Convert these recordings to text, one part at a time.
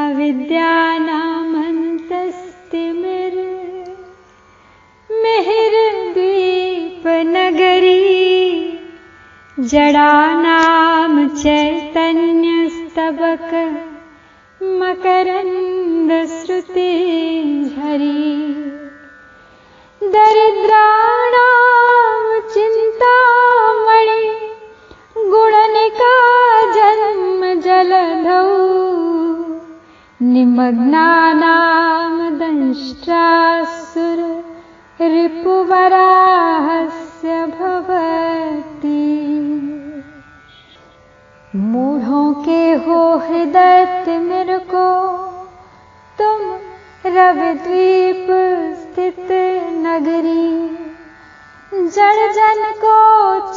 अविद्यानामन्तस्तिमिर मिहिरद्वीपनगरी जडानां चैतन्यस्तबक मकरन्दश्रुति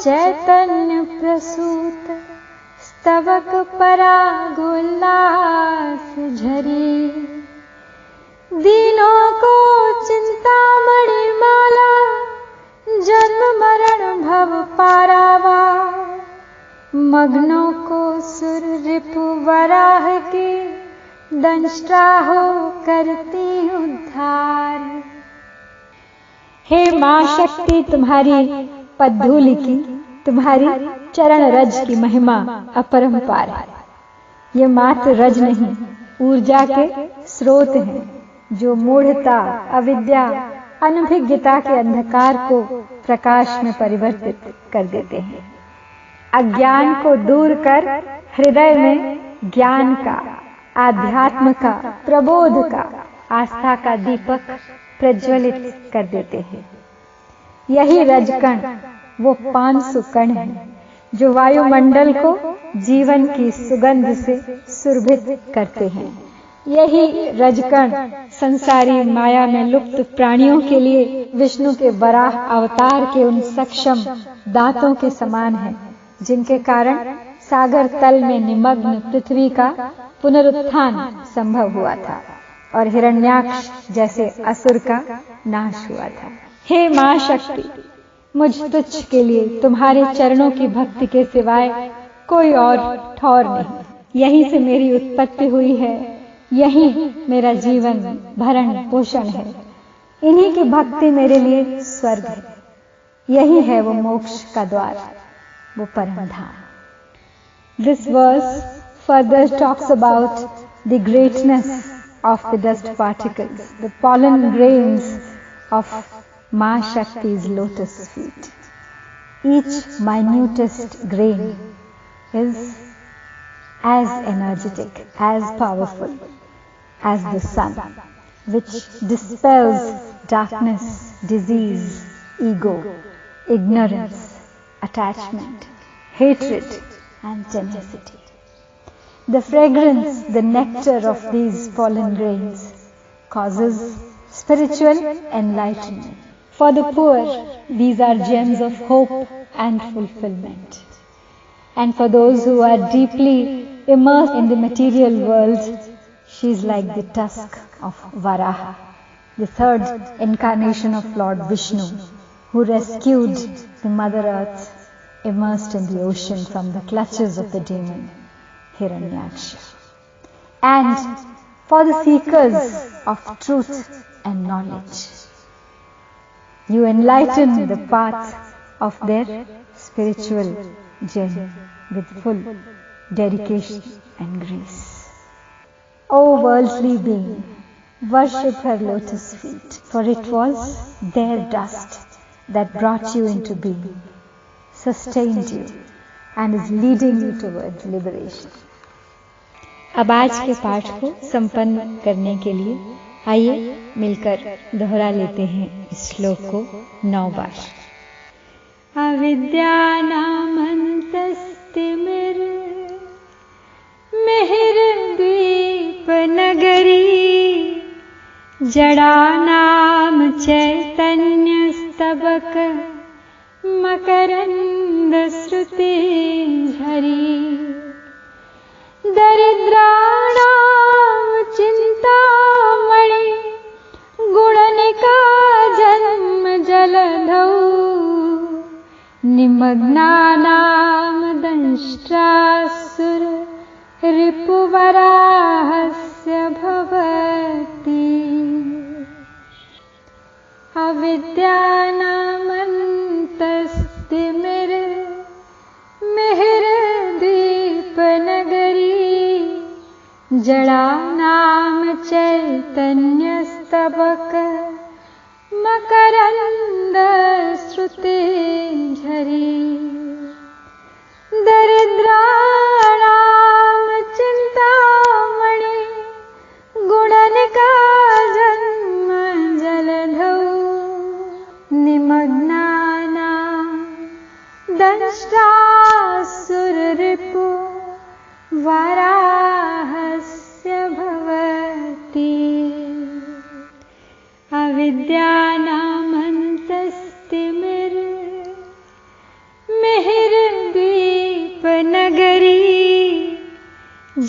चैतन्य प्रसूत, स्तवक परागोल्लास झरी। दीनों को चिंता मणि माला, जन्म मरण भव पारावा। मग्नों को सुर रिपु वराह के, दंष्ट्राहो करती उद्धार। हे माँ शक्ति, तुम्हारी पद्धूलि की तुम्हारी चरण रज की महिमा अपरंपार है। ये मात्र रज नहीं, ऊर्जा के स्रोत हैं, जो मूढ़ता, अविद्या, अनभिज्ञता के अंधकार को प्रकाश में परिवर्तित कर देते हैं। अज्ञान को दूर कर हृदय में ज्ञान का, आध्यात्म का, प्रबोध का, आस्था का दीपक प्रज्वलित कर देते हैं। यही रजकण वो पाँच सौ कण है, जो वायुमंडल को जीवन की सुगंध से सुरभित करते हैं। यही रजकण संसारी माया में लुप्त प्राणियों के लिए विष्णु के बराह अवतार के उन सक्षम दांतों के समान है, जिनके कारण सागर तल में निमग्न पृथ्वी का पुनरुत्थान संभव हुआ था और हिरण्याक्ष जैसे असुर का नाश हुआ था। हे माँ शक्ति मुझ तुच्छ के लिए तुम्हारे चरणों की भक्ति के सिवाय कोई और ठौर नहीं। यहीं से मेरी उत्पत्ति हुई है। यही मेरा जीवन भरण पोषण है। इन्हीं की भक्ति मेरे लिए स्वर्ग है। यही है वो मोक्ष का द्वार वो परम धाम। This verse further talks about the greatness of the dust particles, the pollen grains of Ma Shakti's lotus feet. Each minutest grain is as energetic, as powerful as the sun, which dispels darkness, disease, ego, ignorance, attachment, hatred, and tenacity. The fragrance, the nectar of these pollen grains causes spiritual enlightenment. For the poor, these are gems of hope and fulfillment. And for those who are deeply immersed in the material world, she is like the tusk of Varaha, the third incarnation of Lord Vishnu, who rescued the Mother Earth immersed in the ocean from the clutches of the demon Hiranyaksha. And for the seekers of truth and knowledge, you enlighten the path of their spiritual journey with full dedication and grace. O worldly being, worship her lotus feet, for it was their dust that brought you into being, sustained you, and is leading you towards liberation. अब आज के पाठ को संपन्न करने के लिए आइए मिलकर दोहरा लेते हैं इस श्लोक को नौ बार। अविद्यानामन्तस्तिमिर मिहिर द्वीप नगरी जडानाम चैतन्य स्तबक मकरंद श्रुति झरी। दरिद्राणां मग्नानां दंष्ट्रासुर रिपुवराहस्य भवति। अविद्या नामन्तर मिहर दीपनगरी मकरन्दश्रुते झरी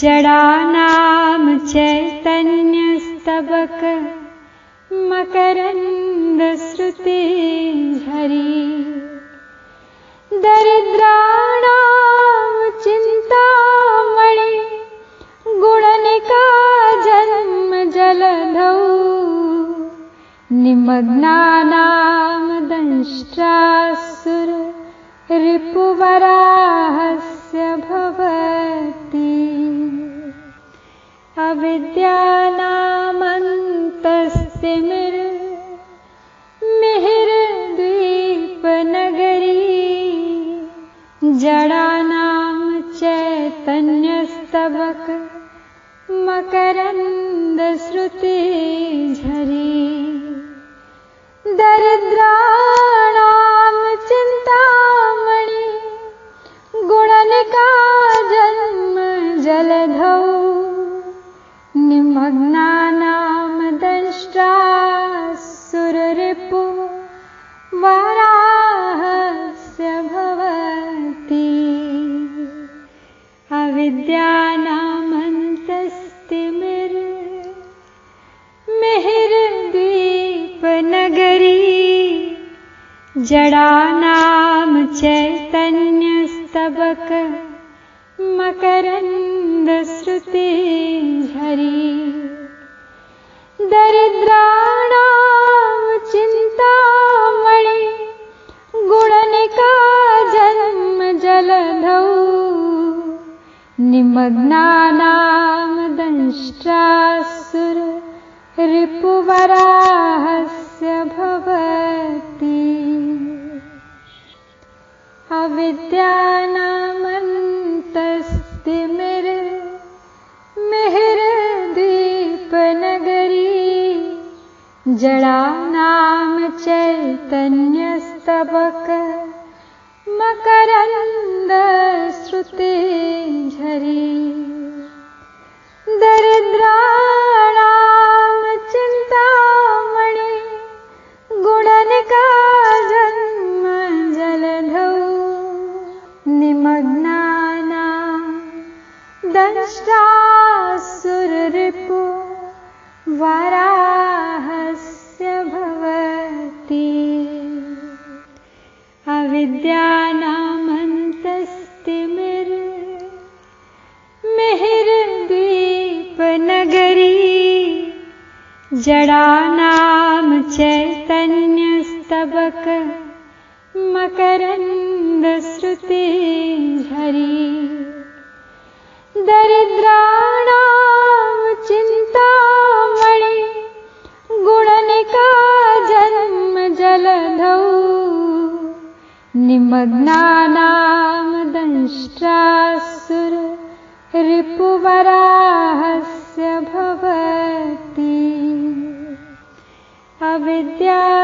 जडानां चैतन्यस्तबक मकरन्दश्रुति झरी दरिद्राणां अविद्यानामन्तस्तिमिर् मिहिर्दीपनगरी जडानां चैतन्यस्तबक मकरन्दश्रुति झरी दरिद्राणां निमग्नानां दंष्ट्रासुर रिपुवराहस्य भवति। अविद्यानामन्तस्तिमिर् मिहिर्दीपनगरी जडानां चैतन्यस्तबक मकरन्दश्रुति झरी। दरिद्राणां चिन्तामणि गुणनिका जन्म जलधौ। निमग्नानां दंष्टासुररिपु वराहस्य भवति। अविद्यानामन्तस्तिमिर् जडानां चैतन्यस्तबक मकरन्दश्रुति celestial.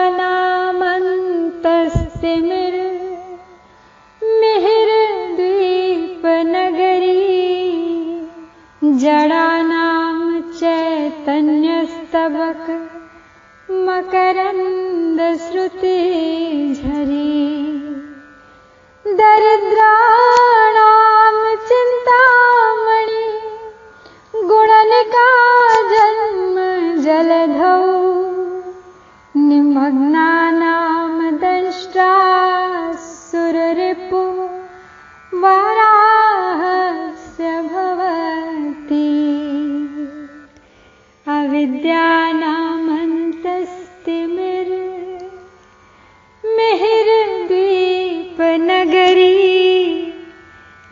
मिहिर्दीपनगरी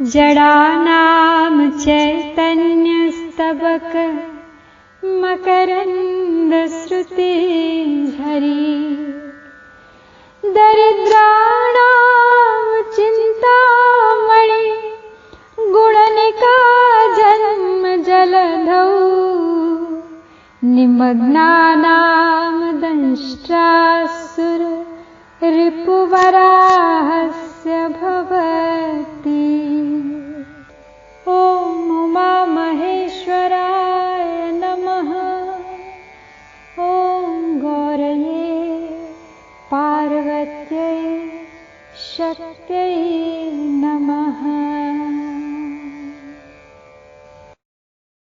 जडानां चैतन्यस्त स्तबक